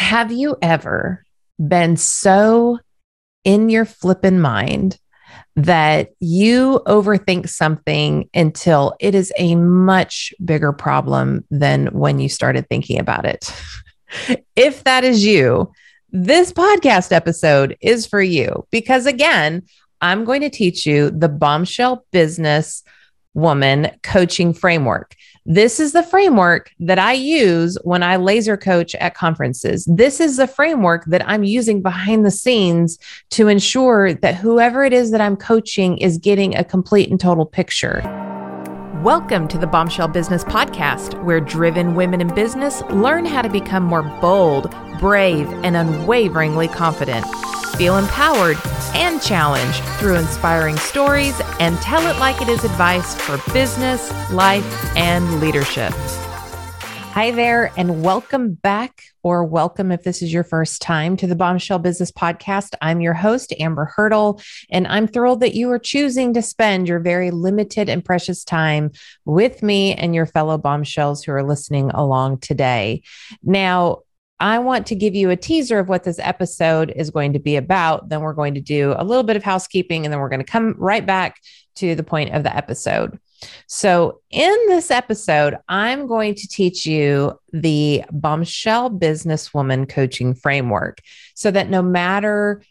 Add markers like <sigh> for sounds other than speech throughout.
Have you ever been so in your flippin' mind that you overthink something until it is a much bigger problem than when you started thinking about it? <laughs> if that is you, this podcast episode is for you because, again, I'm going to teach you the bombshell business woman coaching framework. This is the framework that I use when I laser coach at conferences. This is the framework that I'm using behind the scenes to ensure that whoever it is that I'm coaching is getting a complete and total picture. Welcome to the Bombshell Business Podcast, where driven women in business learn how to become more bold, brave, and unwaveringly confident. Feel empowered and challenged through inspiring stories and tell it like it is advice for business, life, and leadership. Hi there, and welcome back, or welcome if this is your first time to the Bombshell Business Podcast. I'm your host, Amber Hurdle, and I'm thrilled that you are choosing to spend your very limited and precious time with me and your fellow bombshells who are listening along today. Now, I want to give you a teaser of what this episode is going to be about. Then we're going to do a little bit of housekeeping and then we're going to come right back to the point of the episode. So, in this episode, I'm going to teach you the bombshell businesswoman coaching framework so that no matter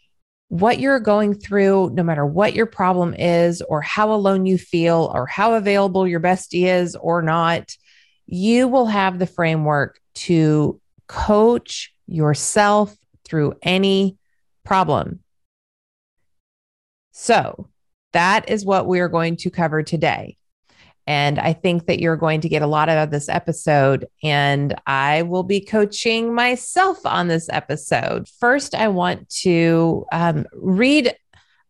what you're going through, no matter what your problem is, or how alone you feel, or how available your bestie is or not, you will have the framework to coach yourself through any problem. So, that is what we are going to cover today. And I think that you're going to get a lot out of this episode. And I will be coaching myself on this episode. First, I want to um, read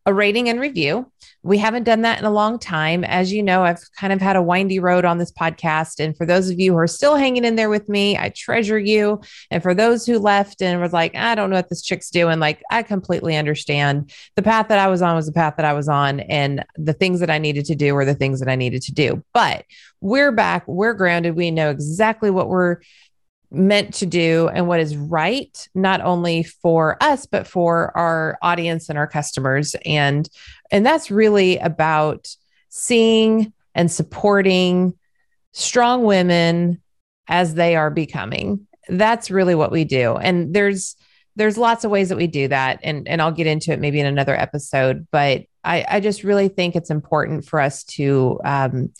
a rating and review. We haven't done that in a long time. As you know, I've kind of had a windy road on this podcast. And for those of you who are still hanging in there with me, I treasure you. And for those who left and was like, I don't know what this chick's doing, like, I completely understand. The path that I was on was the path that I was on. And the things that I needed to do were the things that I needed to do. But we're back, we're grounded. We know exactly what we're meant to do and what is right, not only for us, but for our audience and our customers. And, and that's really about seeing and supporting strong women as they are becoming. That's really what we do. And there's, there's lots of ways that we do that. And, and I'll get into it maybe in another episode, but I, I just really think it's important for us to, um,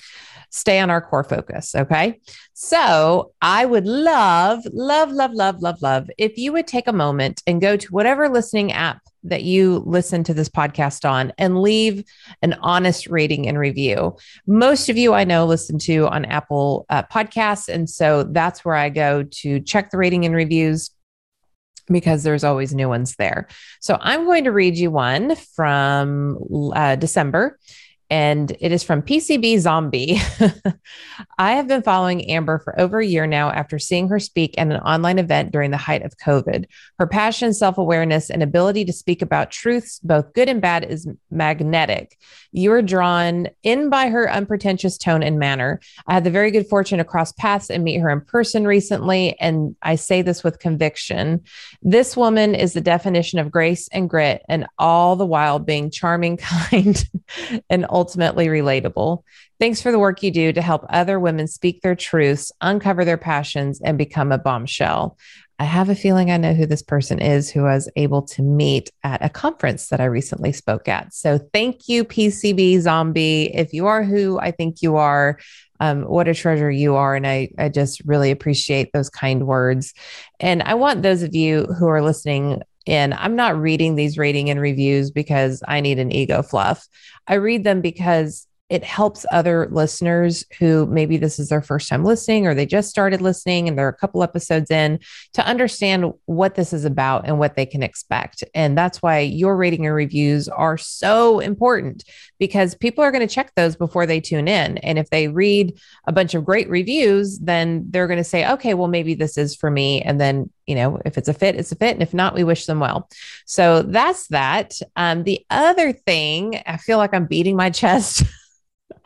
stay on our core focus. Okay. So I would love, love, love, love, love, love if you would take a moment and go to whatever listening app that you listen to this podcast on and leave an honest rating and review. Most of you I know listen to on Apple uh, Podcasts. And so that's where I go to check the rating and reviews because there's always new ones there. So I'm going to read you one from uh, December and it is from PCB Zombie. <laughs> I have been following Amber for over a year now after seeing her speak at an online event during the height of COVID. Her passion, self awareness, and ability to speak about truths, both good and bad, is magnetic. You are drawn in by her unpretentious tone and manner. I had the very good fortune to cross paths and meet her in person recently, and I say this with conviction. This woman is the definition of grace and grit, and all the while being charming, <laughs> kind, and ultimately relatable. Thanks for the work you do to help other women speak their truths, uncover their passions, and become a bombshell. I have a feeling I know who this person is who I was able to meet at a conference that I recently spoke at. So thank you, PCB Zombie. If you are who I think you are, um, what a treasure you are. And I, I just really appreciate those kind words. And I want those of you who are listening and I'm not reading these rating and reviews because I need an ego fluff. I read them because it helps other listeners who maybe this is their first time listening or they just started listening and they're a couple episodes in to understand what this is about and what they can expect. And that's why your rating and reviews are so important because people are going to check those before they tune in. And if they read a bunch of great reviews, then they're going to say, okay, well, maybe this is for me. And then, you know, if it's a fit, it's a fit. And if not, we wish them well. So that's that. Um, the other thing, I feel like I'm beating my <laughs> chest. <laughs>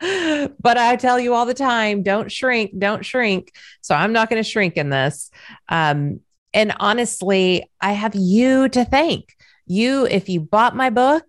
but I tell you all the time, don't shrink, don't shrink. So I'm not going to shrink in this. Um, And honestly, I have you to thank you, if you bought my book,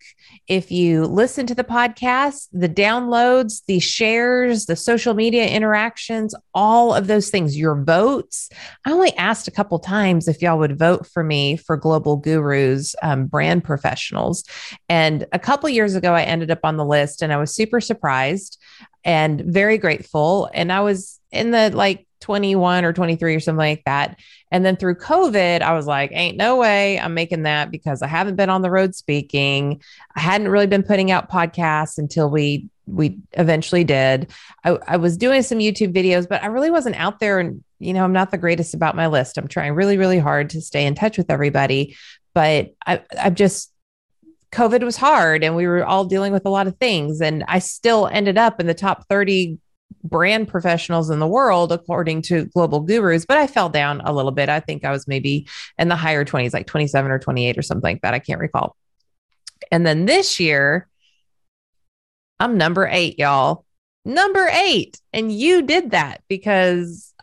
if you listen to the podcast, the downloads, the shares, the social media interactions, all of those things, your votes. I only asked a couple times if y'all would vote for me for Global Gurus um, brand professionals. And a couple years ago, I ended up on the list and I was super surprised and very grateful. And I was in the like 21 or 23 or something like that. And then through COVID, I was like, ain't no way I'm making that because I haven't been on the road speaking. I hadn't really been putting out podcasts until we we eventually did. I, I was doing some YouTube videos, but I really wasn't out there and you know, I'm not the greatest about my list. I'm trying really, really hard to stay in touch with everybody. But I I've just COVID was hard and we were all dealing with a lot of things. And I still ended up in the top 30 brand professionals in the world, according to global gurus, but I fell down a little bit. I think I was maybe in the higher 20s, like 27 or 28 or something like that. I can't recall. And then this year, I'm number eight, y'all. Number eight. And you did that because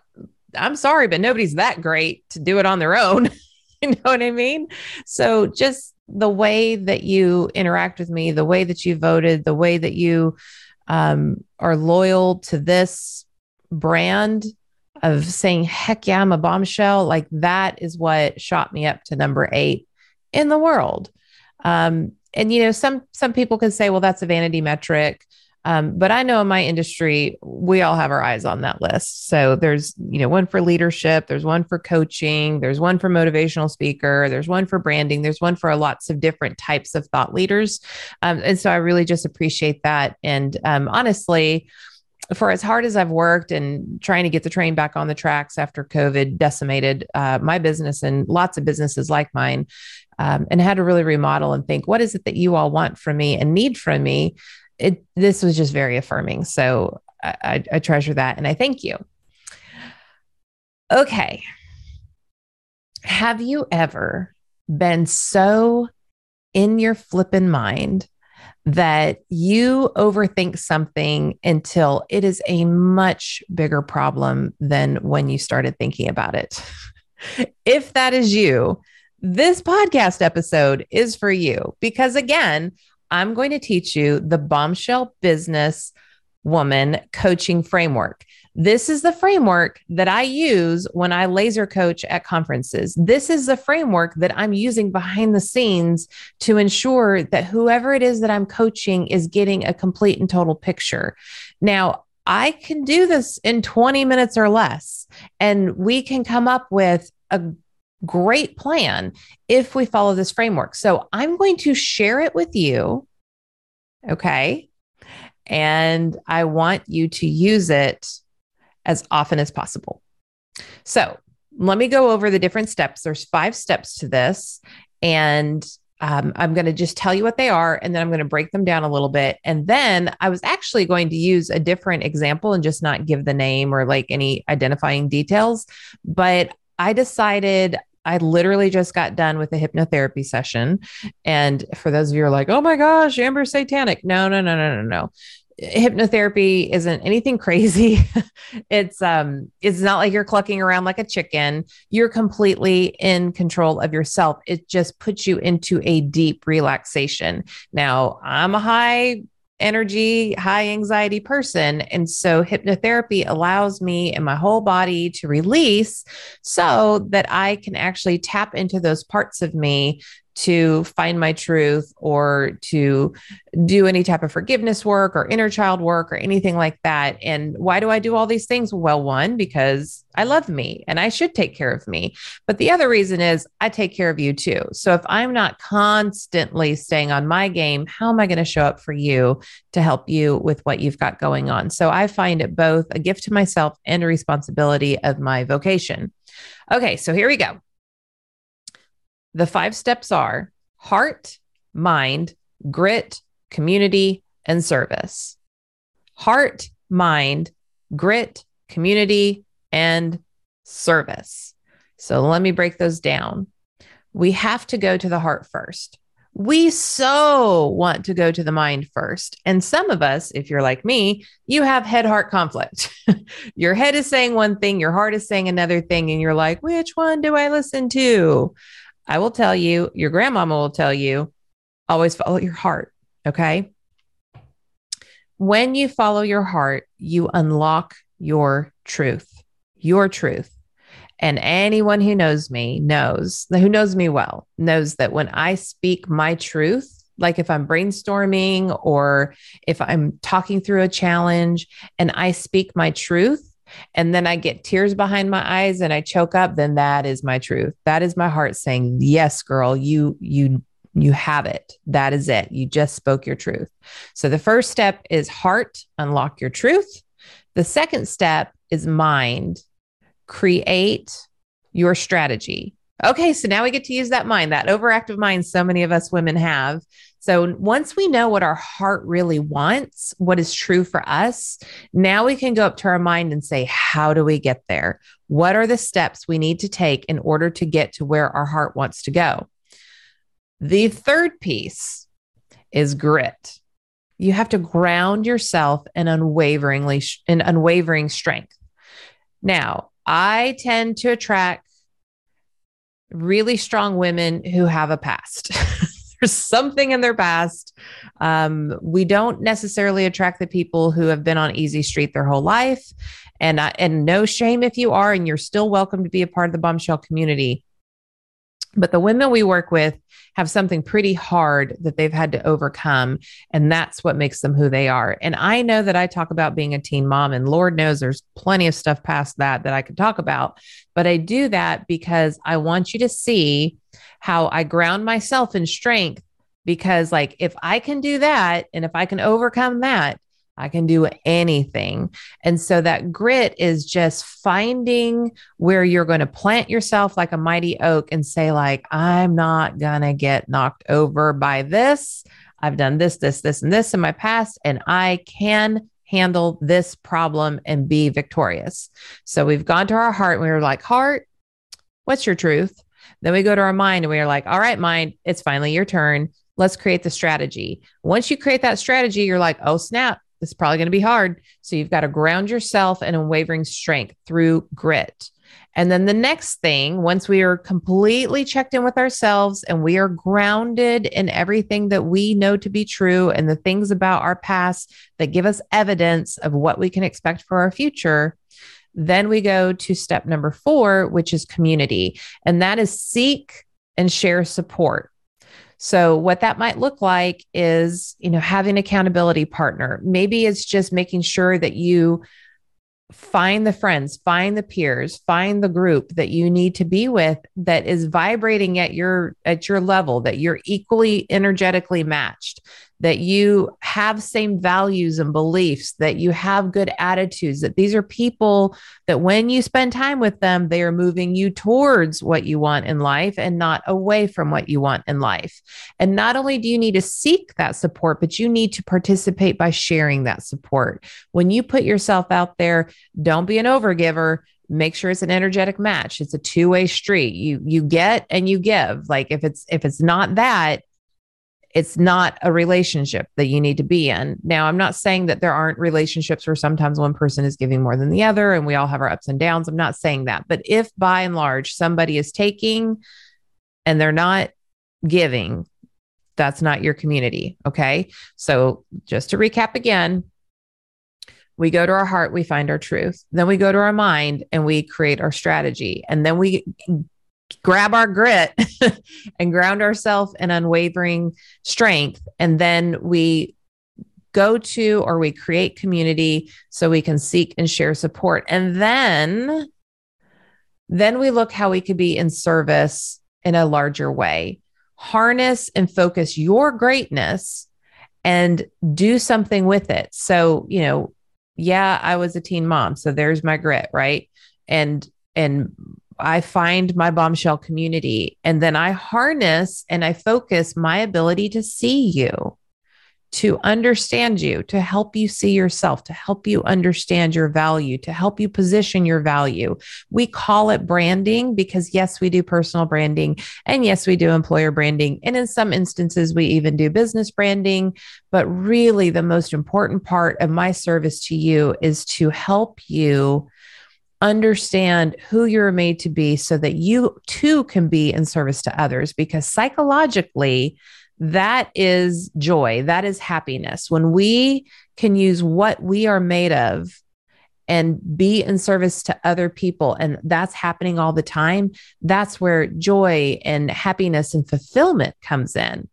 I'm sorry, but nobody's that great to do it on their own. <laughs> you know what I mean? So just the way that you interact with me, the way that you voted, the way that you um, are loyal to this brand of saying, heck yeah, I'm a bombshell, like that is what shot me up to number eight in the world. Um, and you know, some some people can say, well, that's a vanity metric. Um, but I know in my industry, we all have our eyes on that list. So there's, you know, one for leadership, there's one for coaching, there's one for motivational speaker, there's one for branding, there's one for lots of different types of thought leaders. Um, and so I really just appreciate that. And um, honestly, for as hard as I've worked and trying to get the train back on the tracks after COVID decimated uh, my business and lots of businesses like mine, um, and had to really remodel and think, what is it that you all want from me and need from me? It this was just very affirming. So I, I, I treasure that and I thank you. Okay. Have you ever been so in your flippin' mind that you overthink something until it is a much bigger problem than when you started thinking about it? <laughs> if that is you, this podcast episode is for you because, again, I'm going to teach you the bombshell business woman coaching framework. This is the framework that I use when I laser coach at conferences. This is the framework that I'm using behind the scenes to ensure that whoever it is that I'm coaching is getting a complete and total picture. Now, I can do this in 20 minutes or less, and we can come up with a great plan if we follow this framework. So I'm going to share it with you. Okay. And I want you to use it as often as possible. So let me go over the different steps. There's five steps to this. And um, I'm going to just tell you what they are, and then I'm going to break them down a little bit. And then I was actually going to use a different example and just not give the name or like any identifying details. But I decided I literally just got done with a hypnotherapy session. And for those of you who are like, oh my gosh, Amber satanic. No, no, no, no, no, no. Hypnotherapy isn't anything <laughs> crazy. it's um it's not like you're clucking around like a chicken. You're completely in control of yourself. It just puts you into a deep relaxation. Now, I'm a high energy, high anxiety person. And so hypnotherapy allows me and my whole body to release so that I can actually tap into those parts of me to find my truth or to do any type of forgiveness work or inner child work or anything like that. And why do I do all these things? Well, one, because I love me and I should take care of me. But the other reason is I take care of you too. So if I'm not constantly staying on my game, how am I going to show up for you to help you with what you've got going on? So I find it both a gift to myself and a responsibility of my vocation. Okay, so here we go. The five steps are heart, mind, grit, community, and service. Heart, mind, grit, community, and service. So let me break those down. We have to go to the heart first. we so want to go to the mind first. And some of us, if you're like me, you have head heart conflict. <laughs> your head is saying one thing, your heart is saying another thing, and you're like, which one do I listen to? I will tell you, your grandmama will tell you, always follow your heart. Okay. When you follow your heart, you unlock your truth, your truth. And anyone who knows me knows, who knows me well, knows that when I speak my truth, like if I'm brainstorming or if I'm talking through a challenge and I speak my truth, and then I get tears behind my eyes and I choke up, then that is my truth. That is my heart saying, "Yes, girl, you you you have it. That is it. You just spoke your truth." So the first step is heart, unlock your truth. The second step is mind, create your strategy. Okay, so now we get to use that mind, that overactive mind so many of us women have. So once we know what our heart really wants, what is true for us, now we can go up to our mind and say, how do we get there? What are the steps we need to take in order to get to where our heart wants to go? The third piece is grit. You have to ground yourself in unwaveringly in unwavering strength. Now, I tend to attract really strong women who have a past. <laughs> There's something in their past. Um, we don't necessarily attract the people who have been on easy street their whole life. And, uh, and no shame if you are, and you're still welcome to be a part of the bombshell community. But the women we work with have something pretty hard that they've had to overcome. And that's what makes them who they are. And I know that I talk about being a teen mom, and Lord knows there's plenty of stuff past that that I could talk about. But I do that because I want you to see how I ground myself in strength. Because, like, if I can do that and if I can overcome that, I can do anything. And so that grit is just finding where you're going to plant yourself like a mighty oak and say, like, I'm not going to get knocked over by this. I've done this, this, this, and this in my past, and I can handle this problem and be victorious. So we've gone to our heart and we were like, Heart, what's your truth? Then we go to our mind and we are like, All right, mind, it's finally your turn. Let's create the strategy. Once you create that strategy, you're like, Oh, snap this is probably going to be hard. So you've got to ground yourself in unwavering strength through grit. And then the next thing, once we are completely checked in with ourselves and we are grounded in everything that we know to be true and the things about our past that give us evidence of what we can expect for our future, then we go to step number four, which is community. And that is seek and share support. So what that might look like is, you know, having accountability partner. Maybe it's just making sure that you find the friends, find the peers, find the group that you need to be with that is vibrating at your at your level, that you're equally energetically matched that you have same values and beliefs, that you have good attitudes, that these are people that when you spend time with them, they are moving you towards what you want in life and not away from what you want in life. And not only do you need to seek that support, but you need to participate by sharing that support. When you put yourself out there, don't be an overgiver make sure it's an energetic match it's a two-way street you you get and you give like if it's if it's not that it's not a relationship that you need to be in. Now, I'm not saying that there aren't relationships where sometimes one person is giving more than the other and we all have our ups and downs. I'm not saying that. But if by and large somebody is taking and they're not giving, that's not your community. Okay. So just to recap again, we go to our heart, we find our truth. Then we go to our mind and we create our strategy. And then we grab our grit <laughs> and ground ourselves in unwavering strength. And then we go to or we create community so we can seek and share support. And then, then we look how we could be in service in a larger way. Harness and focus your greatness and do something with it. So, you know, yeah, I was a teen mom. So there's my grit, right? And and I find my bombshell community and then I harness and I focus my ability to see you, to understand you, to help you see yourself, to help you understand your value, to help you position your value. We call it branding because, yes, we do personal branding and yes, we do employer branding. And in some instances, we even do business branding. But really, the most important part of my service to you is to help you understand who you're made to be so that you too can be in service to others because psychologically that is joy that is happiness. When we can use what we are made of and be in service to other people and that's happening all the time that's where joy and happiness and fulfillment comes in.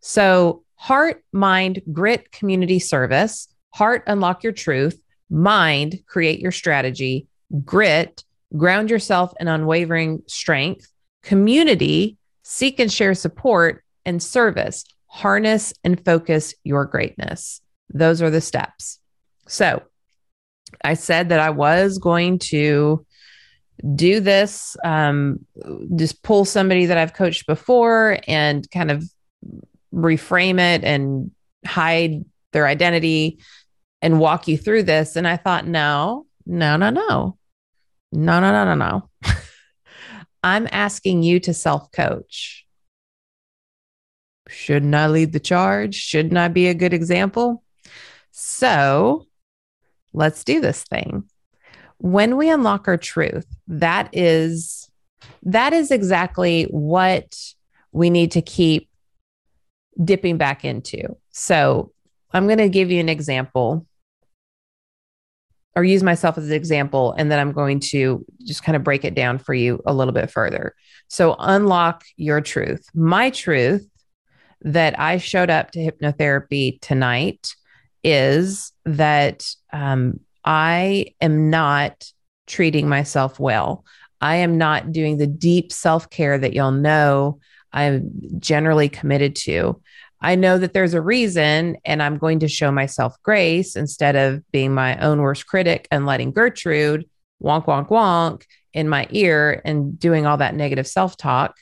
So heart mind grit community service heart unlock your truth mind create your strategy grit, ground yourself in unwavering strength, community, seek and share support, and service, harness and focus your greatness. Those are the steps. So I said that I was going to do this, um, just pull somebody that I've coached before and kind of reframe it and hide their identity and walk you through this. And I thought, no, no, no, no. No, no, no, no, no. <laughs> I'm asking you to self coach. Shouldn't I lead the charge? Shouldn't I be a good example? So let's do this thing. When we unlock our truth, that is that is exactly what we need to keep dipping back into. So I'm going to give you an example or use myself as an example, and then I'm going to just kind of break it down for you a little bit further. So, unlock your truth. My truth that I showed up to hypnotherapy tonight is that um, I am not treating myself well. I am not doing the deep self care that you'll know I'm generally committed to. I know that there's a reason, and I'm going to show myself grace instead of being my own worst critic and letting Gertrude wonk, wonk, wonk in my ear and doing all that negative self talk.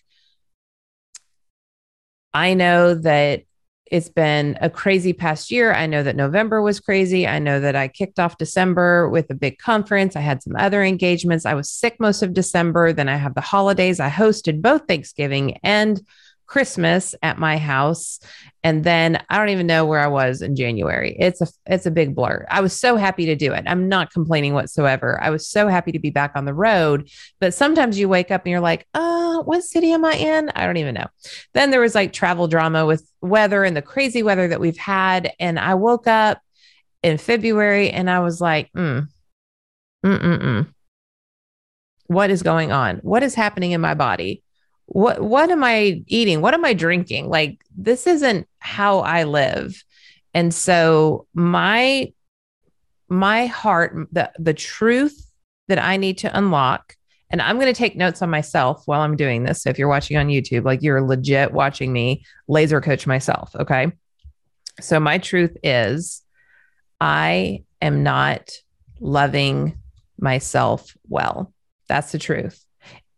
I know that it's been a crazy past year. I know that November was crazy. I know that I kicked off December with a big conference. I had some other engagements. I was sick most of December. Then I have the holidays. I hosted both Thanksgiving and Christmas at my house and then I don't even know where I was in January. It's a it's a big blur. I was so happy to do it. I'm not complaining whatsoever. I was so happy to be back on the road, but sometimes you wake up and you're like, "Uh, what city am I in?" I don't even know. Then there was like travel drama with weather and the crazy weather that we've had and I woke up in February and I was like, "Mm. Mm mm mm. What is going on? What is happening in my body?" What what am i eating? What am i drinking? Like this isn't how i live. And so my my heart the the truth that i need to unlock and i'm going to take notes on myself while i'm doing this. So if you're watching on youtube like you're legit watching me laser coach myself okay? So my truth is i am not loving myself well. That's the truth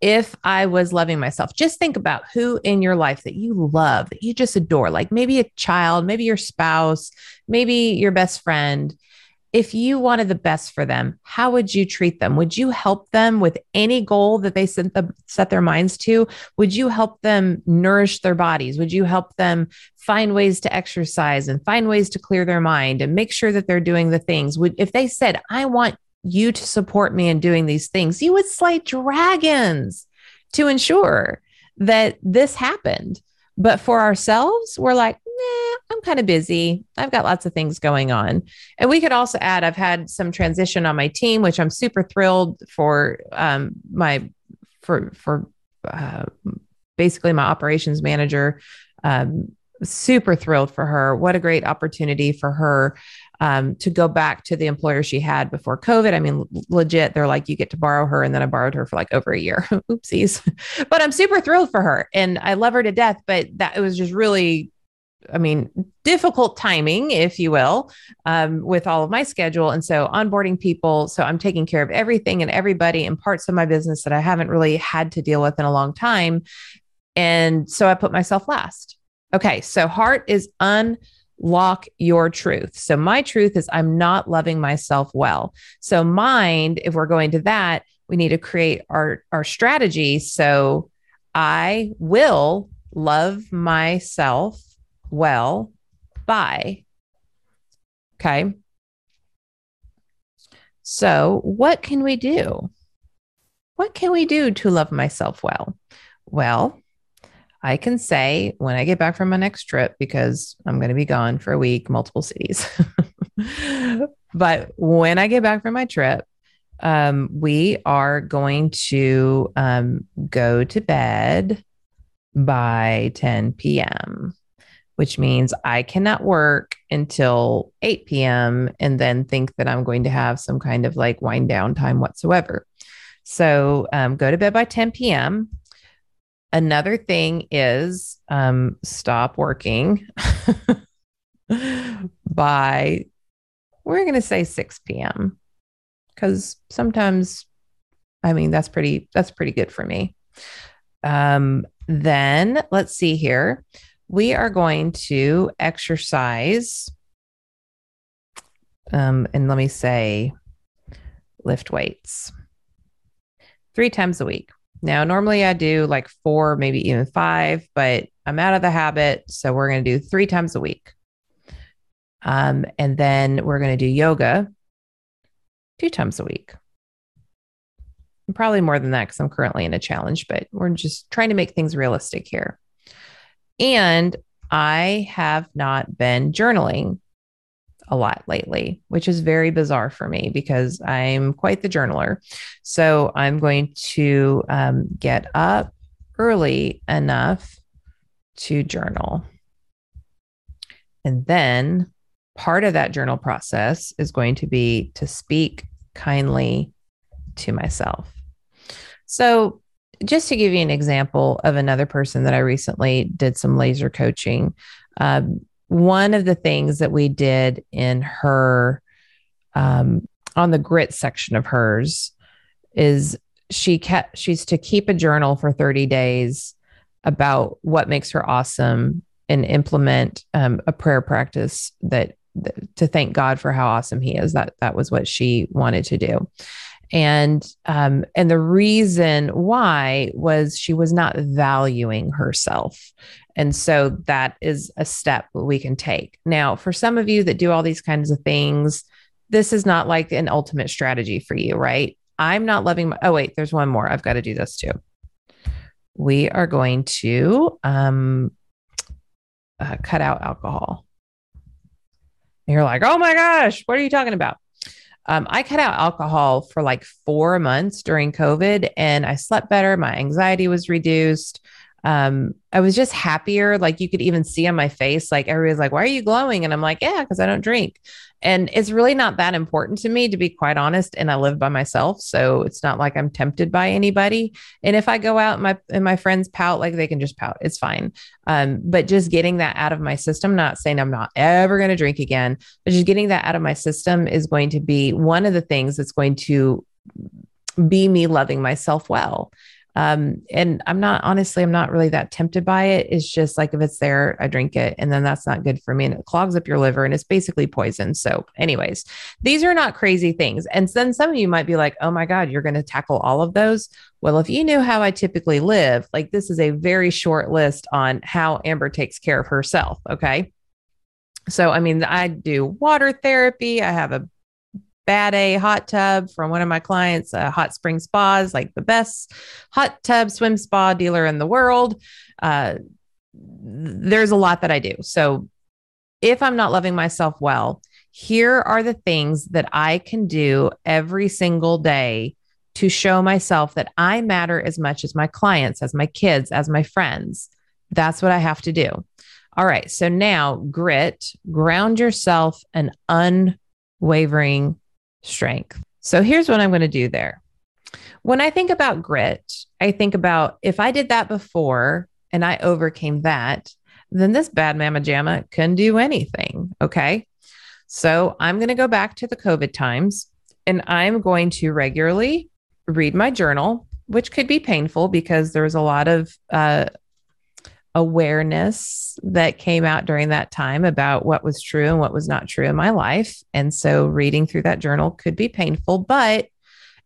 if I was loving myself, just think about who in your life that you love, that you just adore, like maybe a child, maybe your spouse, maybe your best friend. If you wanted the best for them, how would you treat them? Would you help them with any goal that they set, the, set their minds to? Would you help them nourish their bodies? Would you help them find ways to exercise and find ways to clear their mind and make sure that they're doing the things? Would if they said, "I want you to support me in doing these things. You would slay dragons to ensure that this happened. But for ourselves, we're like, nah, I'm kind of busy. I've got lots of things going on. And we could also add, I've had some transition on my team, which I'm super thrilled for um, my, for, for uh, basically my operations manager. Um, super thrilled for her. What a great opportunity for her um, to go back to the employer she had before COVID. I mean, legit, they're like, you get to borrow her. And then I borrowed her for like over a year. <laughs> Oopsies. <laughs> but I'm super thrilled for her and I love her to death. But that it was just really, I mean, difficult timing, if you will, um, with all of my schedule. And so onboarding people. So I'm taking care of everything and everybody in parts of my business that I haven't really had to deal with in a long time. And so I put myself last. Okay. So heart is un lock your truth. So my truth is I'm not loving myself well. So mind, if we're going to that, we need to create our our strategy so I will love myself well by okay. So, what can we do? What can we do to love myself well? Well, I can say when I get back from my next trip, because I'm going to be gone for a week, multiple cities. <laughs> but when I get back from my trip, um, we are going to um, go to bed by 10 p.m., which means I cannot work until 8 p.m. and then think that I'm going to have some kind of like wind down time whatsoever. So um, go to bed by 10 p.m. Another thing is um, stop working <laughs> by, we're going to say 6 p.m. because sometimes, I mean, that's pretty, that's pretty good for me. Um, then let's see here. We are going to exercise. Um, and let me say, lift weights three times a week. Now, normally I do like four, maybe even five, but I'm out of the habit. So we're going to do three times a week. Um, and then we're going to do yoga two times a week. Probably more than that because I'm currently in a challenge, but we're just trying to make things realistic here. And I have not been journaling a lot lately, which is very bizarre for me because I'm quite the journaler. So I'm going to um, get up early enough to journal. And then part of that journal process is going to be to speak kindly to myself. So, just to give you an example of another person that I recently did some laser coaching, um, one of the things that we did in her um, on the grit section of hers is she kept she's to keep a journal for 30 days about what makes her awesome and implement um, a prayer practice that, that to thank God for how awesome he is. That that was what she wanted to do. And um, and the reason why was she was not valuing herself and so that is a step we can take. Now for some of you that do all these kinds of things this is not like an ultimate strategy for you right? I'm not loving my oh wait there's one more. I've got to do this too. We are going to um, uh, cut out alcohol. And you're like oh my gosh what are you talking about? Um, I cut out alcohol for like four months during COVID and I slept better. My anxiety was reduced. Um, I was just happier. Like you could even see on my face, like everybody's like, why are you glowing? And I'm like, yeah, because I don't drink. And it's really not that important to me, to be quite honest. And I live by myself. So it's not like I'm tempted by anybody. And if I go out and my, and my friends pout, like they can just pout, it's fine. Um, but just getting that out of my system, not saying I'm not ever going to drink again, but just getting that out of my system is going to be one of the things that's going to be me loving myself well. Um, and I'm not honestly, I'm not really that tempted by it. It's just like if it's there, I drink it, and then that's not good for me, and it clogs up your liver, and it's basically poison. So, anyways, these are not crazy things. And then some of you might be like, "Oh my God, you're going to tackle all of those." Well, if you knew how I typically live, like this is a very short list on how Amber takes care of herself. Okay. So, I mean, I do water therapy. I have a bad A hot tub from one of my clients, uh, Hot Spring Spas, like the best hot tub swim spa dealer in the world. Uh, there's a lot that I do. So if I'm not loving myself well, here are the things that I can do every single day to show myself that I matter as much as my clients, as my kids, as my friends. That's what I have to do. All right. So now, grit, ground yourself an unwavering strength. So here's what I'm going to do there. When I think about grit, I think about if I did that before and I overcame that, then this bad mama jamma can do anything. Okay. So I'm going to go back to the COVID times and I'm going to regularly read my journal, which could be painful because there's a lot of, uh, awareness that came out during that time about what was true and what was not true in my life. And so reading through that journal could be painful, but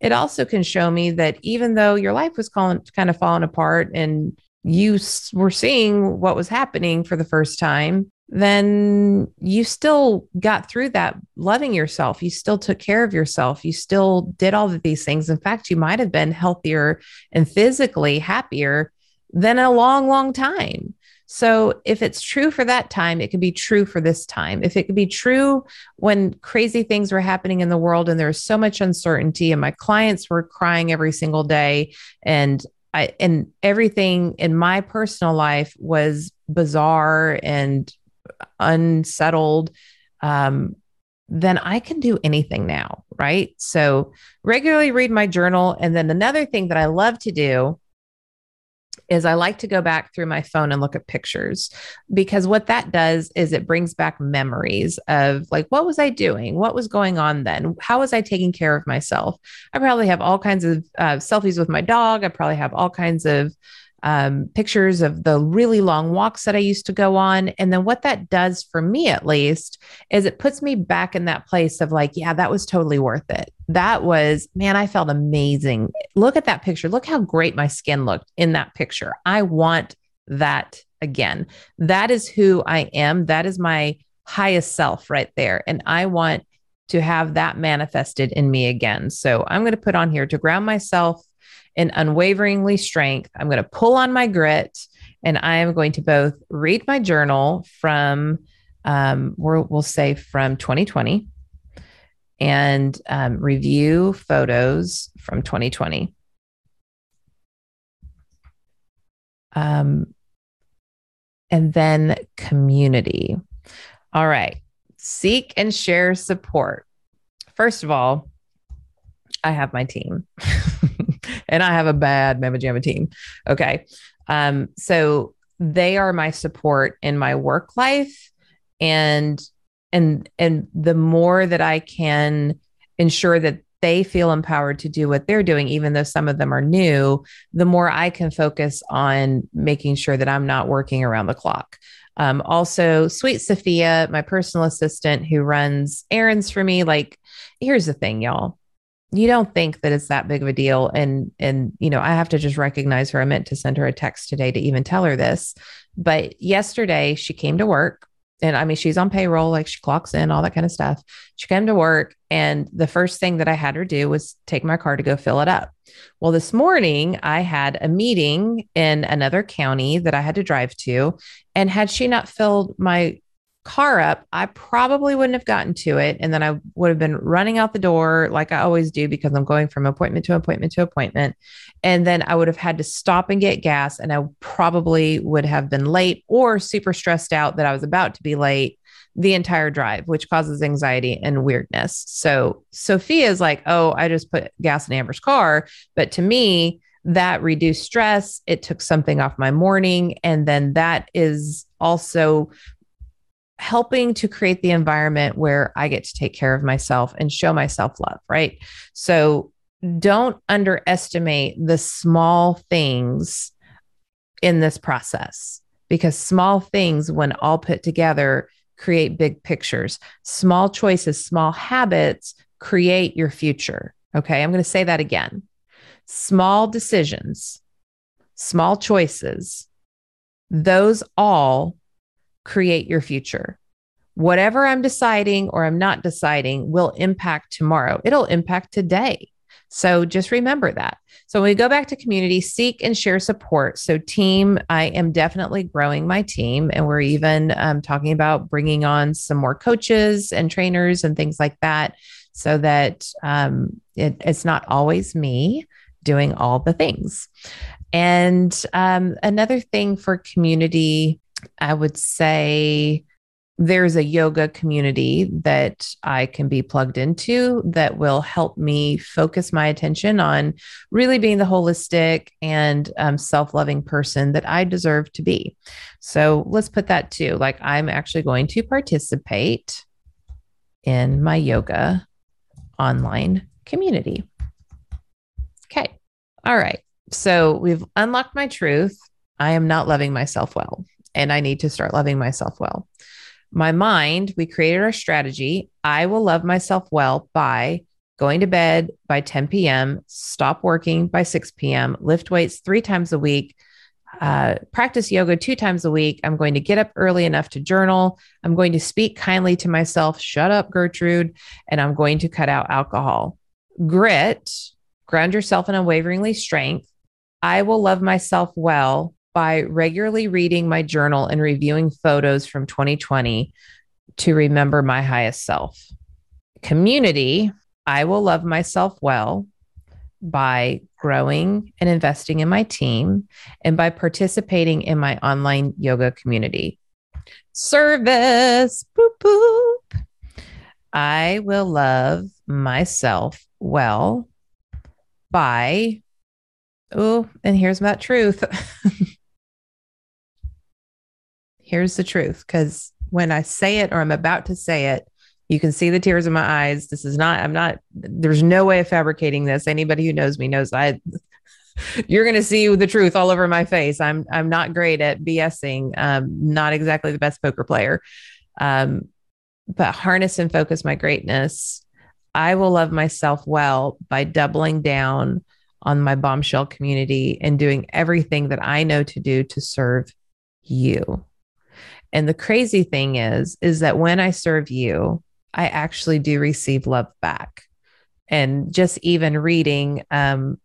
it also can show me that even though your life was kind of falling apart and you were seeing what was happening for the first time, then you still got through that loving yourself. You still took care of yourself. You still did all of these things. In fact, you might have been healthier and physically happier than a long, long time. So if it's true for that time, it could be true for this time. If it could be true when crazy things were happening in the world and there was so much uncertainty and my clients were crying every single day and I and everything in my personal life was bizarre and unsettled. Um, then I can do anything now, right? So regularly read my journal. And then another thing that I love to do is I like to go back through my phone and look at pictures because what that does is it brings back memories of like, what was I doing? What was going on then? How was I taking care of myself? I probably have all kinds of uh, selfies with my dog. I probably have all kinds of um, pictures of the really long walks that I used to go on. And then what that does for me, at least, is it puts me back in that place of like, yeah, that was totally worth it. That was, man, I felt amazing. Look at that picture. Look how great my skin looked in that picture. I want that again. That is who I am. That is my highest self right there. And I want to have that manifested in me again. So I'm going to put on here to ground myself in unwaveringly strength. I'm going to pull on my grit and I am going to both read my journal from, um, we'll, we'll say from 2020 and um, review photos from 2020. Um, and then community. All right. Seek and share support. First of all, I have my team. <laughs> and I have a bad Mama Jamma team. Okay. Um, so they are my support in my work life. And and and the more that I can ensure that they feel empowered to do what they're doing, even though some of them are new, the more I can focus on making sure that I'm not working around the clock. Um, also, Sweet Sophia, my personal assistant who runs errands for me. Like, here's the thing, y'all you don't think that it's that big of a deal. And and you know i have to just recognize her. I meant to send her a text today to even tell her this but yesterday she came to work. And i mean she's on payroll like she clocks in all that kind of stuff. She came to work and the first thing that i had her do was take my car to go fill it up. Well this morning i had a meeting in another county that i had to drive to. And had she not filled my car up, I probably wouldn't have gotten to it. And then I would have been running out the door like I always do because I'm going from appointment to appointment to appointment. And then I would have had to stop and get gas. And I probably would have been late or super stressed out that I was about to be late the entire drive, which causes anxiety and weirdness. So Sophia is like, oh, I just put gas in Amber's car. But to me, that reduced stress. It took something off my morning. And then that is also helping to create the environment where I get to take care of myself and show myself love, right? So don't underestimate the small things in this process because small things, when all put together, create big pictures. Small choices, small habits create your future. Okay, I'm going to say that again. Small decisions, small choices, those all create your future. Whatever I'm deciding or I'm not deciding will impact tomorrow. It'll impact today. So just remember that. So when we go back to community, seek and share support. So team, I am definitely growing my team, and we're even um, talking about bringing on some more coaches and trainers and things like that, so that um, it, it's not always me doing all the things. And um, another thing for community I would say there's a yoga community that I can be plugged into that will help me focus my attention on really being the holistic and um, self loving person that I deserve to be. So let's put that too. Like, I'm actually going to participate in my yoga online community. Okay. All right. So we've unlocked my truth. I am not loving myself well. And I need to start loving myself well. My mind, we created our strategy. I will love myself well by going to bed by 10 p.m., stop working by 6 p.m., lift weights three times a week, uh, practice yoga two times a week. I'm going to get up early enough to journal. I'm going to speak kindly to myself, shut up, Gertrude, and I'm going to cut out alcohol. Grit, ground yourself in unwaveringly strength. I will love myself well by regularly reading my journal and reviewing photos from 2020 to remember my highest self. Community, I will love myself well by growing and investing in my team and by participating in my online yoga community. Service, boop, boop. I will love myself well by, oh, and here's that truth. <laughs> here's the truth because when I say it or I'm about to say it, you can see the tears in my eyes. This is not, I'm not, there's no way of fabricating this. Anybody who knows me knows I, <laughs> you're going to see the truth all over my face. I'm, I'm not great at BSing. Um, not exactly the best poker player. Um, but harness and focus my greatness. I will love myself well by doubling down on my bombshell community and doing everything that I know to do to serve you. And the crazy thing is, is that when I serve you, I actually do receive love back. And just even reading, um,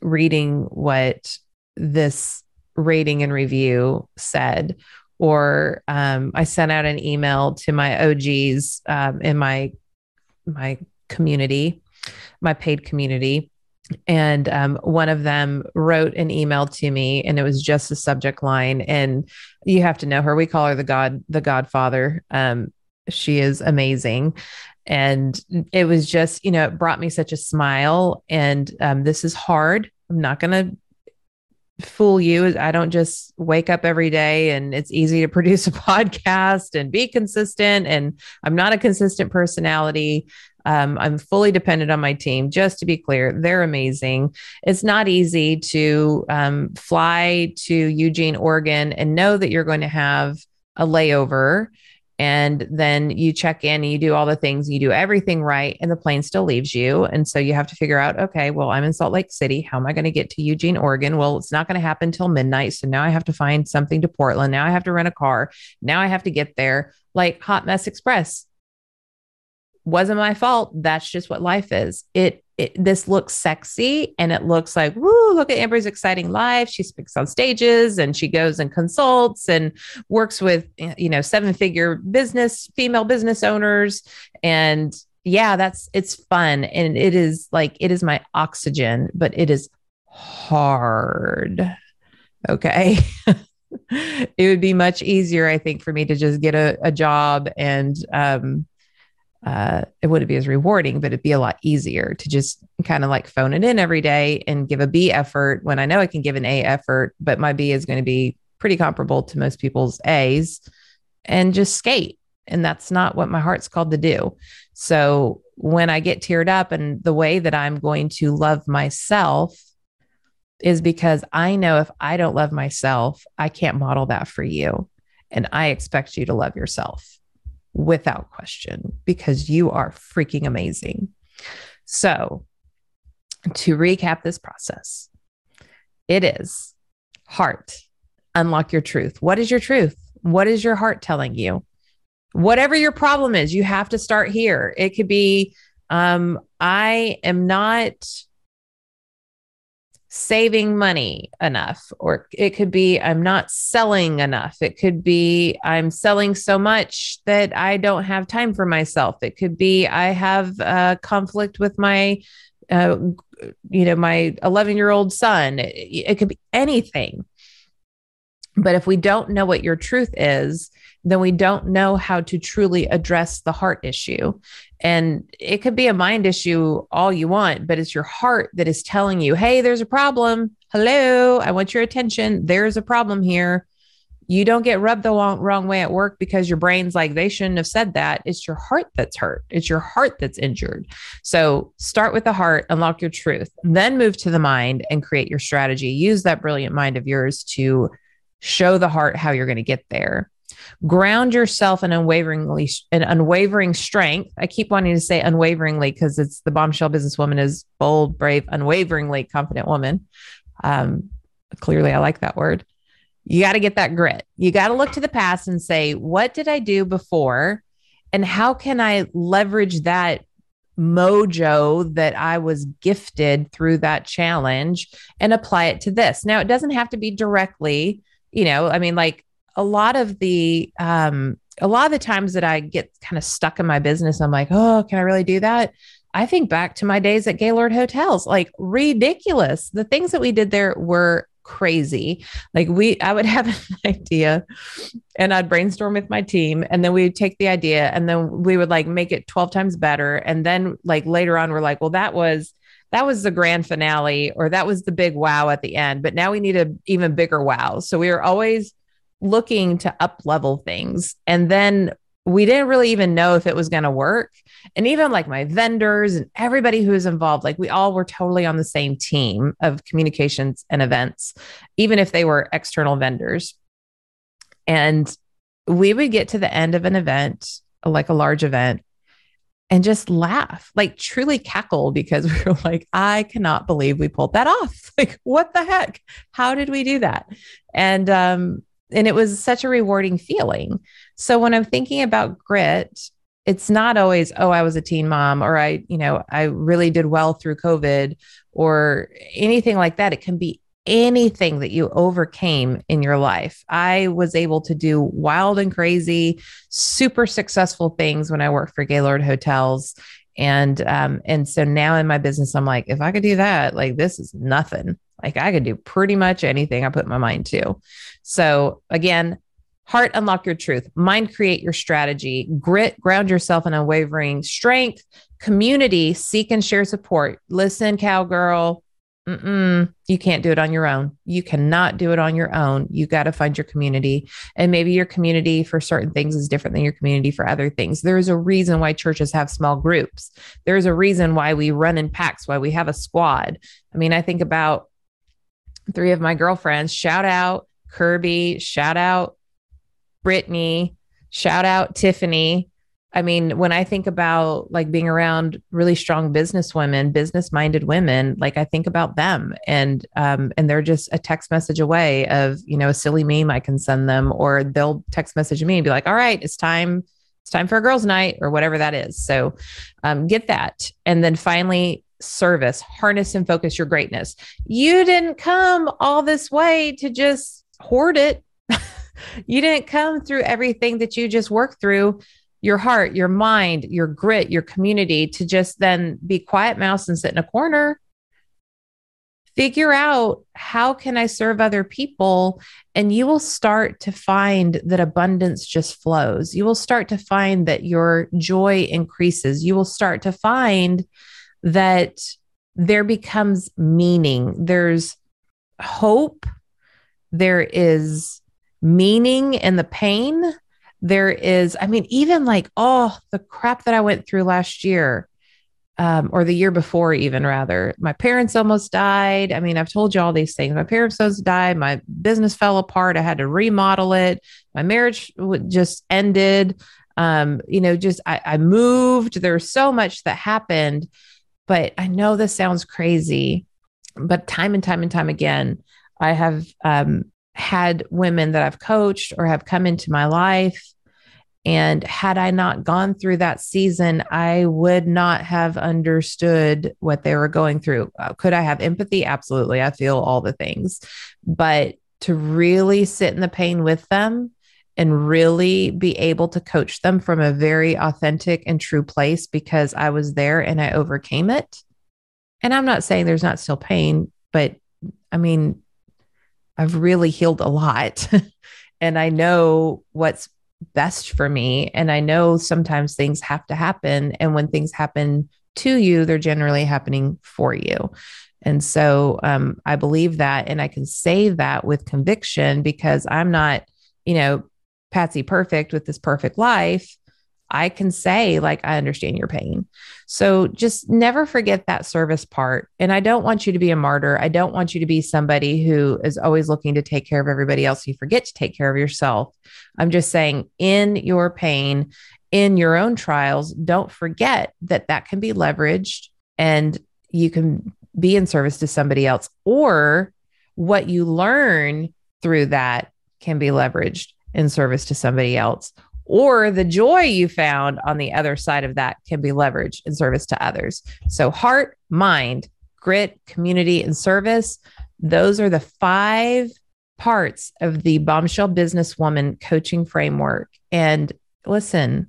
reading what this rating and review said, or um, I sent out an email to my OGs um, in my my community, my paid community, and um, one of them wrote an email to me, and it was just a subject line. And you have to know her; we call her the God, the Godfather. Um, she is amazing. And it was just, you know, it brought me such a smile. And um, this is hard. I'm not going to fool you. I don't just wake up every day and it's easy to <laughs> produce a podcast and be consistent. And I'm not a consistent personality. Um, I'm fully dependent on my team. Just to be clear, they're amazing. It's not easy to um, fly to Eugene, Oregon, and know that you're going to have a layover and then you check in and you do all the things you do everything right and the plane still leaves you. And so you have to figure out okay well i'm in salt lake city. How am i going to get to eugene oregon? Well it's not going to happen until midnight. So now i have to find something to portland. Now i have to rent a car. Now i have to get there. Like hot mess express wasn't my fault that's just what life is it it, this looks sexy and it looks like, woo, look at Amber's exciting life. She speaks on stages and she goes and consults and works with, you know, seven figure business, female business owners. And yeah, that's, it's fun. And it is like, it is my oxygen, but it is hard. Okay. <laughs> it would be much easier, I think, for me to just get a, a job and, um, uh, it wouldn't be as rewarding, but it'd be a lot easier to just kind of like phone it in every day and give a B effort when I know I can give an A effort, but my B is going to be pretty comparable to most people's A's and just skate. And that's not what my heart's called to do. So when I get teared up and the way that I'm going to love myself is because I know if I don't love myself, I can't model that for you. And I expect you to love yourself without question because you are freaking amazing. So, to recap this process, it is heart, unlock your truth. What is your truth? What is your heart telling you? Whatever your problem is, you have to start here. It could be, um, I am not saving money enough, or it could be I'm not selling enough. It could be I'm selling so much that I don't have time for myself. It could be I have a conflict with my, uh, you know, my 11 year old son. It, it could be anything. But if we don't know what your truth is, then we don't know how to truly address the heart issue. And it could be a mind issue all you want, but it's your heart that is telling you, hey, there's a problem. Hello, I want your attention. There's a problem here. You don't get rubbed the wrong, wrong way at work because your brain's like, they shouldn't have said that. It's your heart that's hurt. It's your heart that's injured. So start with the heart, unlock your truth, then move to the mind and create your strategy. Use that brilliant mind of yours to show the heart how you're going to get there. Ground yourself in unwaveringly an unwavering strength. I keep wanting to say unwaveringly because it's the bombshell businesswoman is bold, brave, unwaveringly confident woman. Um, clearly, I like that word. You got to get that grit. You got to look to the past and say, what did I do before? And how can I leverage that mojo that I was gifted through that challenge and apply it to this? Now, it doesn't have to be directly, you know, I mean, like a lot of the, um, a lot of the times that I get kind of stuck in my business, I'm like, oh, can I really do that? I think back to my days at Gaylord Hotels, like ridiculous. The things that we did there were crazy. Like we, I would <laughs> have an idea and I'd brainstorm with my team and then we'd take the idea and then we would like make it 12 times better. And then like later on, we're like, well, that was, that was the grand finale or that was the big wow at the end. But now we need a even bigger wow. So we were always looking to up level things. And then we didn't really even know if it was going to work. And even like my vendors and everybody who was involved, like we all were totally on the same team of communications and events, even if they were external vendors. And we would get to the end of an event, like a large event, and just laugh, like truly cackle because <laughs> we were like, I cannot believe we pulled that off. <laughs> Like, what the heck? How did we do that? And um, and it was such a rewarding feeling. So when I'm thinking about grit, it's not always, oh, I was a teen mom or I, you know, I really did well through COVID or anything like that. It can be anything that you overcame in your life. I was able to do wild and crazy, super successful things when I worked for Gaylord Hotels. And um, and so now in my business, I'm like, if I could do that, like this is nothing. Like I could do pretty much anything I put my mind to. So again, heart unlock your truth, mind create your strategy, grit ground yourself in unwavering strength, community seek and share support. Listen, cowgirl, Mm-mm, you can't do it on your own. You cannot do it on your own. You got to find your community. And maybe your community for certain things is different than your community for other things. There's a reason why churches have small groups. There's a reason why we run in packs, why we have a squad. I mean, I think about three of my girlfriends. Shout out Kirby, shout out Brittany, shout out Tiffany. I mean, when I think about like being around really strong business women, business minded women, like I think about them and um, and they're just a text message away of, you know, a silly meme I can send them, or they'll text message me and be like, all right, it's time, it's time for a girls' night or whatever that is. So um, get that. And then finally, service, harness and focus your greatness. You didn't come all this way to just hoard it. <laughs> you didn't come through everything that you just worked through your heart, your mind, your grit, your community to just then be quiet mouse and sit in a corner. Figure out how can I serve other people and you will start to find that abundance just flows. You will start to find that your joy increases. You will start to find that there becomes meaning. There's hope. There is meaning in the pain. There is, I mean, even like, oh, the crap that I went through last year, um, or the year before, even rather. My parents almost died. I mean, I've told you all these things. My parents almost died. My business fell apart. I had to remodel it. My marriage just ended. Um, you know, just I, I moved. There's so much that happened but I know this sounds crazy, but time and time and time again, I have um, had women that I've coached or have come into my life. And had I not gone through that season, I would not have understood what they were going through. Uh, could I have empathy? Absolutely. I feel all the things. But to really sit in the pain with them and really be able to coach them from a very authentic and true place because I was there and I overcame it. And I'm not saying there's not still pain, but I mean, I've really healed a lot <laughs> and I know what's best for me. And I know sometimes things have to happen. And when things happen to you, they're generally happening for you. And so um, I believe that. And I can say that with conviction because I'm not, you know, Patsy perfect with this perfect life. I can say, like, I understand your pain. So just never forget that service part. And I don't want you to be a martyr. I don't want you to be somebody who is always looking to take care of everybody else. You forget to take care of yourself. I'm just saying, in your pain, in your own trials, don't forget that that can be leveraged and you can be in service to somebody else, or what you learn through that can be leveraged in service to somebody else or the joy you found on the other side of that can be leveraged in service to others. So, heart, mind, grit, community, and service, those are the five parts of the bombshell businesswoman coaching framework. And listen,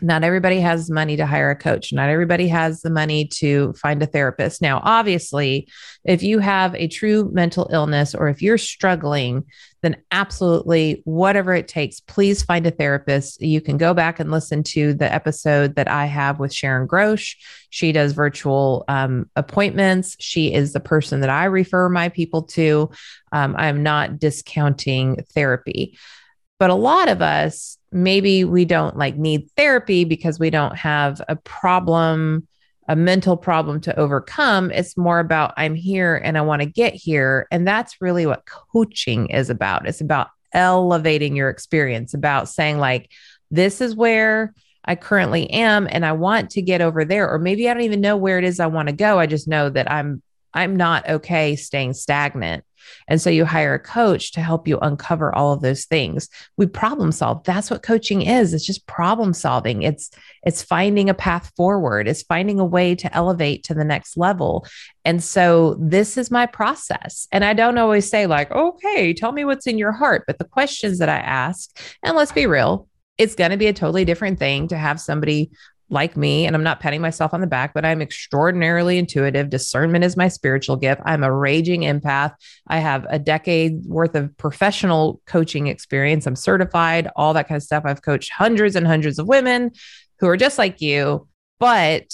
not everybody has money to hire a coach. Not everybody has the money to find a therapist. Now, obviously, if you have a true mental illness or if you're struggling, then absolutely, whatever it takes, please find a therapist. You can go back and listen to the episode that I have with Sharon Grosh. She does virtual um, appointments. She is the person that I refer my people to. Um, I'm not discounting therapy. But a lot of us, maybe we don't like need therapy because we don't have a problem, a mental problem to overcome. It's more about I'm here and I want to get here. And that's really what coaching is about. It's about elevating your experience, about saying, like, this is where I currently am and I want to get over there. Or maybe I don't even know where it is I want to go. I just know that I'm I'm not okay staying stagnant. And so you hire a coach to help you uncover all of those things. We problem solve. That's what coaching is. It's just problem solving. It's it's finding a path forward. It's finding a way to elevate to the next level. And so this is my process. And I don't always say like, "Okay, tell me what's in your heart." But the questions that I ask, and let's be real, it's going to be a totally different thing to have somebody like me, and I'm not patting myself on the back, but I'm extraordinarily intuitive. Discernment is my spiritual gift. I'm a raging empath. I have a decade worth of professional coaching experience. I'm certified, all that kind of stuff. I've coached hundreds and hundreds of women who are just like you, but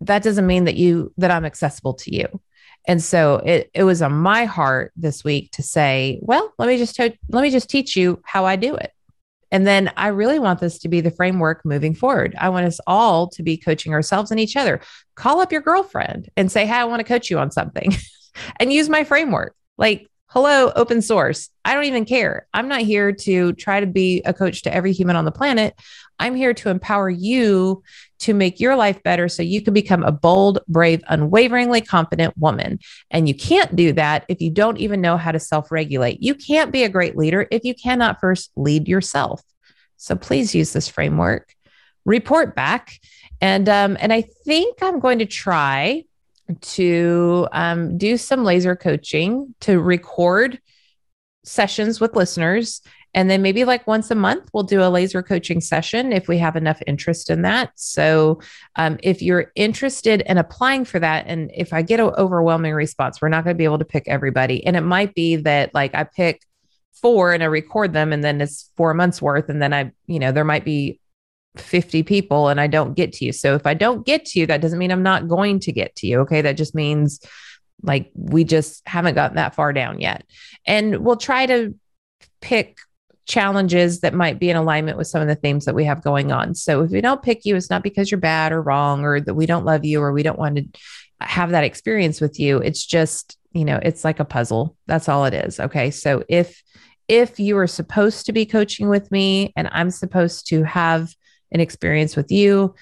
that doesn't mean that you that I'm accessible to you. And so it it was on my heart this week to say, well, let me just let me just teach you how I do it. And then I really want this to be the framework moving forward. I want us all to be coaching ourselves and each other. Call up your girlfriend and say, Hey, I want to coach you on something <laughs> and use my framework. Like, hello, open source. I don't even care. I'm not here to try to be a coach to every human on the planet. I'm here to empower you to make your life better so you can become a bold, brave, unwaveringly confident woman. And you can't do that if you don't even know how to self regulate. You can't be a great leader if you cannot first lead yourself. So please use this framework, report back. And, um, and I think I'm going to try to um, do some laser coaching to record sessions with listeners and then maybe like once a month, we'll do a laser coaching session if we have enough interest in that. So um, if you're interested in applying for that, and if I get an overwhelming response, we're not going to be able to pick everybody. And it might be that like I pick four and I record them, and then it's four months worth. And then I, you know, there might be 50 people and I don't get to you. So if I don't get to you, that doesn't mean I'm not going to get to you. Okay. That just means like we just haven't gotten that far down yet. And we'll try to pick challenges that might be in alignment with some of the themes that we have going on. So if we don't pick you, it's not because you're bad or wrong or that we don't love you or we don't want to have that experience with you. It's just, you know, it's like a puzzle. That's all it is. Okay. So if if you are supposed to be coaching with me and I'm supposed to have an experience with you,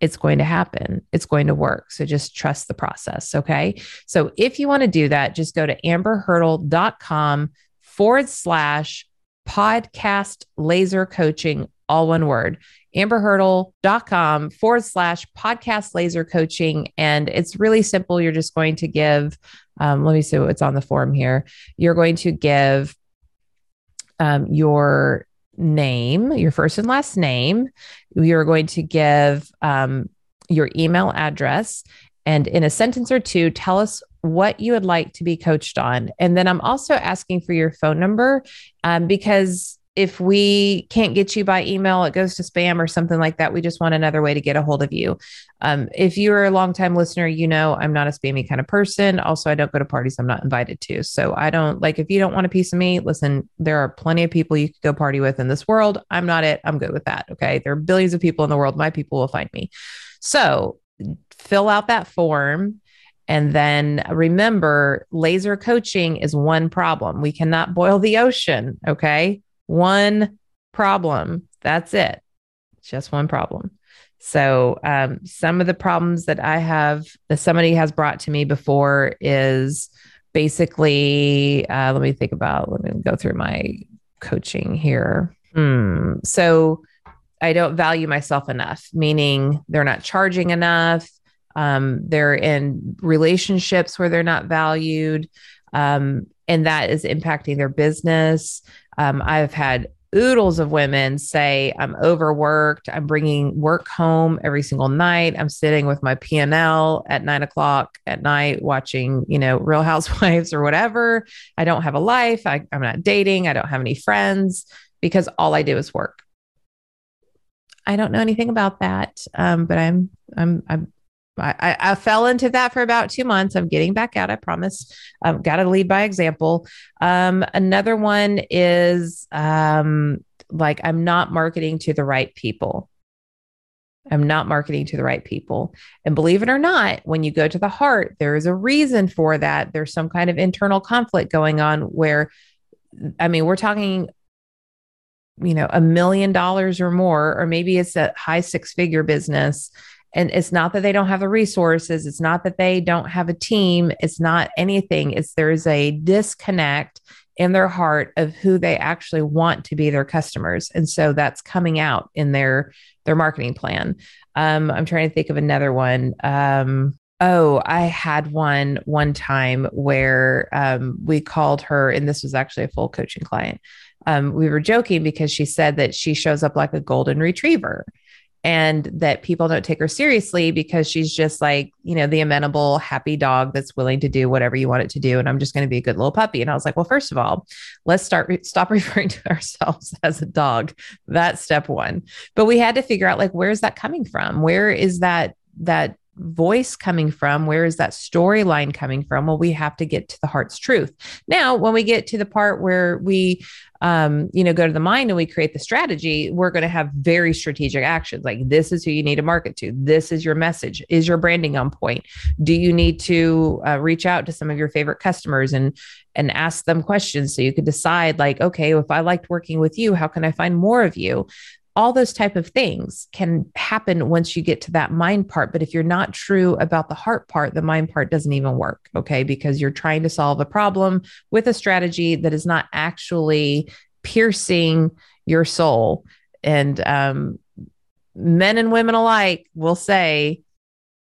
it's going to happen. It's going to work. So just trust the process. Okay. So if you want to do that, just go to amberhurdle.com forward slash podcast laser coaching, all one word. amberhurdle.com forward slash podcast laser coaching. And it's really simple. You're just going to give, um, let me see what's on the form here. You're going to give um, your name, your first and last name. You're going to give um, your email address. And in a sentence or two, tell us what you would like to be coached on. And then I'm also asking for your phone number um, because if we can't get you by email, it goes to spam or something like that. We just want another way to get a hold of you. Um, if you're a longtime listener, you know I'm not a spammy kind of person. Also, I don't go to parties I'm not invited to. So I don't like if you don't want a piece of me, listen, there are plenty of people you could go party with in this world. I'm not it. I'm good with that. Okay. There are billions of people in the world. My people will find me. So fill out that form. And then remember, laser coaching is one problem. We cannot boil the ocean. Okay one problem. That's it. Just one problem. So, um, some of the problems that I have that somebody has brought to me before is basically, uh, let me think about, let me go through my coaching here. Hmm. So, I don't value myself enough, meaning they're not charging enough. Um, they're in relationships where they're not valued. Um, and that is impacting their business. Um, I've had oodles of women say i'm overworked. I'm bringing work home every single night. I'm sitting with my p&l at nine o'clock at night watching you know real housewives or whatever. I don't have a life. I, i'm not dating. I don't have any friends because all i do is work. I don't know anything about that um, but i'm i'm i'm I, I, fell into that for about two months. I'm getting back out. I promise. I've got to lead by example. Um, another one is um, like I'm not marketing to the right people. I'm not marketing to the right people. And believe it or not, when you go to the heart, there is a reason for that. There's some kind of internal conflict going on where, I mean, we're talking, you know, a million dollars or more, or maybe it's a high six figure business and it's not that they don't have the resources it's not that they don't have a team it's not anything it's there's a disconnect in their heart of who they actually want to be their customers. And so that's coming out in their their marketing plan. Um, i'm trying to think of another one. Um, oh i had one one time where um, we called her and this was actually a full coaching client. Um, we were joking because she said that she shows up like a golden retriever and that people don't take her seriously because she's just like, you know, the amenable, happy dog that's willing to do whatever you want it to do. And I'm just going to be a good little puppy. And I was like, well, first of all, let's start, re- stop <laughs> referring to ourselves <laughs> as a dog. That's step one. But we had to figure out like, where's that coming from? Where is that, that voice coming from? Where is that storyline coming from? Well, we have to get to the heart's truth. Now, when we get to the part where we, um, you know, go to the mind and we create the strategy, we're going to have very strategic actions. Like this is who you need to market to. This is your message. Is your branding on point? Do you need to uh, reach out to some of your favorite customers and and ask them questions so you could decide like, okay, if I liked working with you, how can I find more of you? All those type of things can happen once you get to that mind part. But if you're not true about the heart part the mind part doesn't even work okay? Because you're trying to solve a problem with a strategy that is not actually piercing your soul. And um, men and women alike will say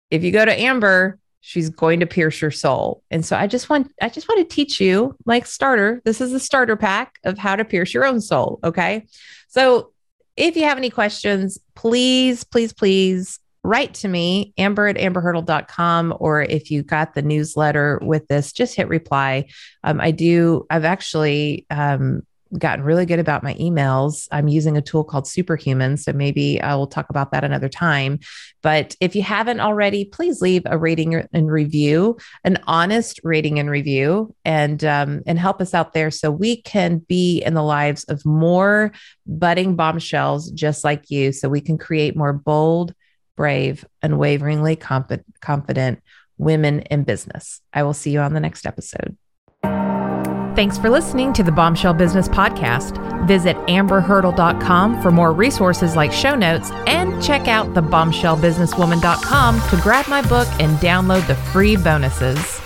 if you go to amber she's going to pierce your soul. And so i just want i just want to teach you like starter this is the starter pack of how to pierce your own soul okay? So if you have any questions, please, please, please write to me, amber at amberhurdle.com, or if you got the newsletter with this, just hit reply. Um, I do, I've actually um, gotten really good about my emails. I'm using a tool called Superhuman. So maybe I will talk about that another time. But if you haven't already, please leave a rating and review, an honest rating and review, and um, and help us out there so we can be in the lives of more budding bombshells just like you, so we can create more bold, brave, unwaveringly comp- confident women in business. I will see you on the next episode. Thanks for listening to the Bombshell Business Podcast. Visit amberhurdle.com for more resources like show notes and check out the bombshellbusinesswoman.com to grab my book and download the free bonuses.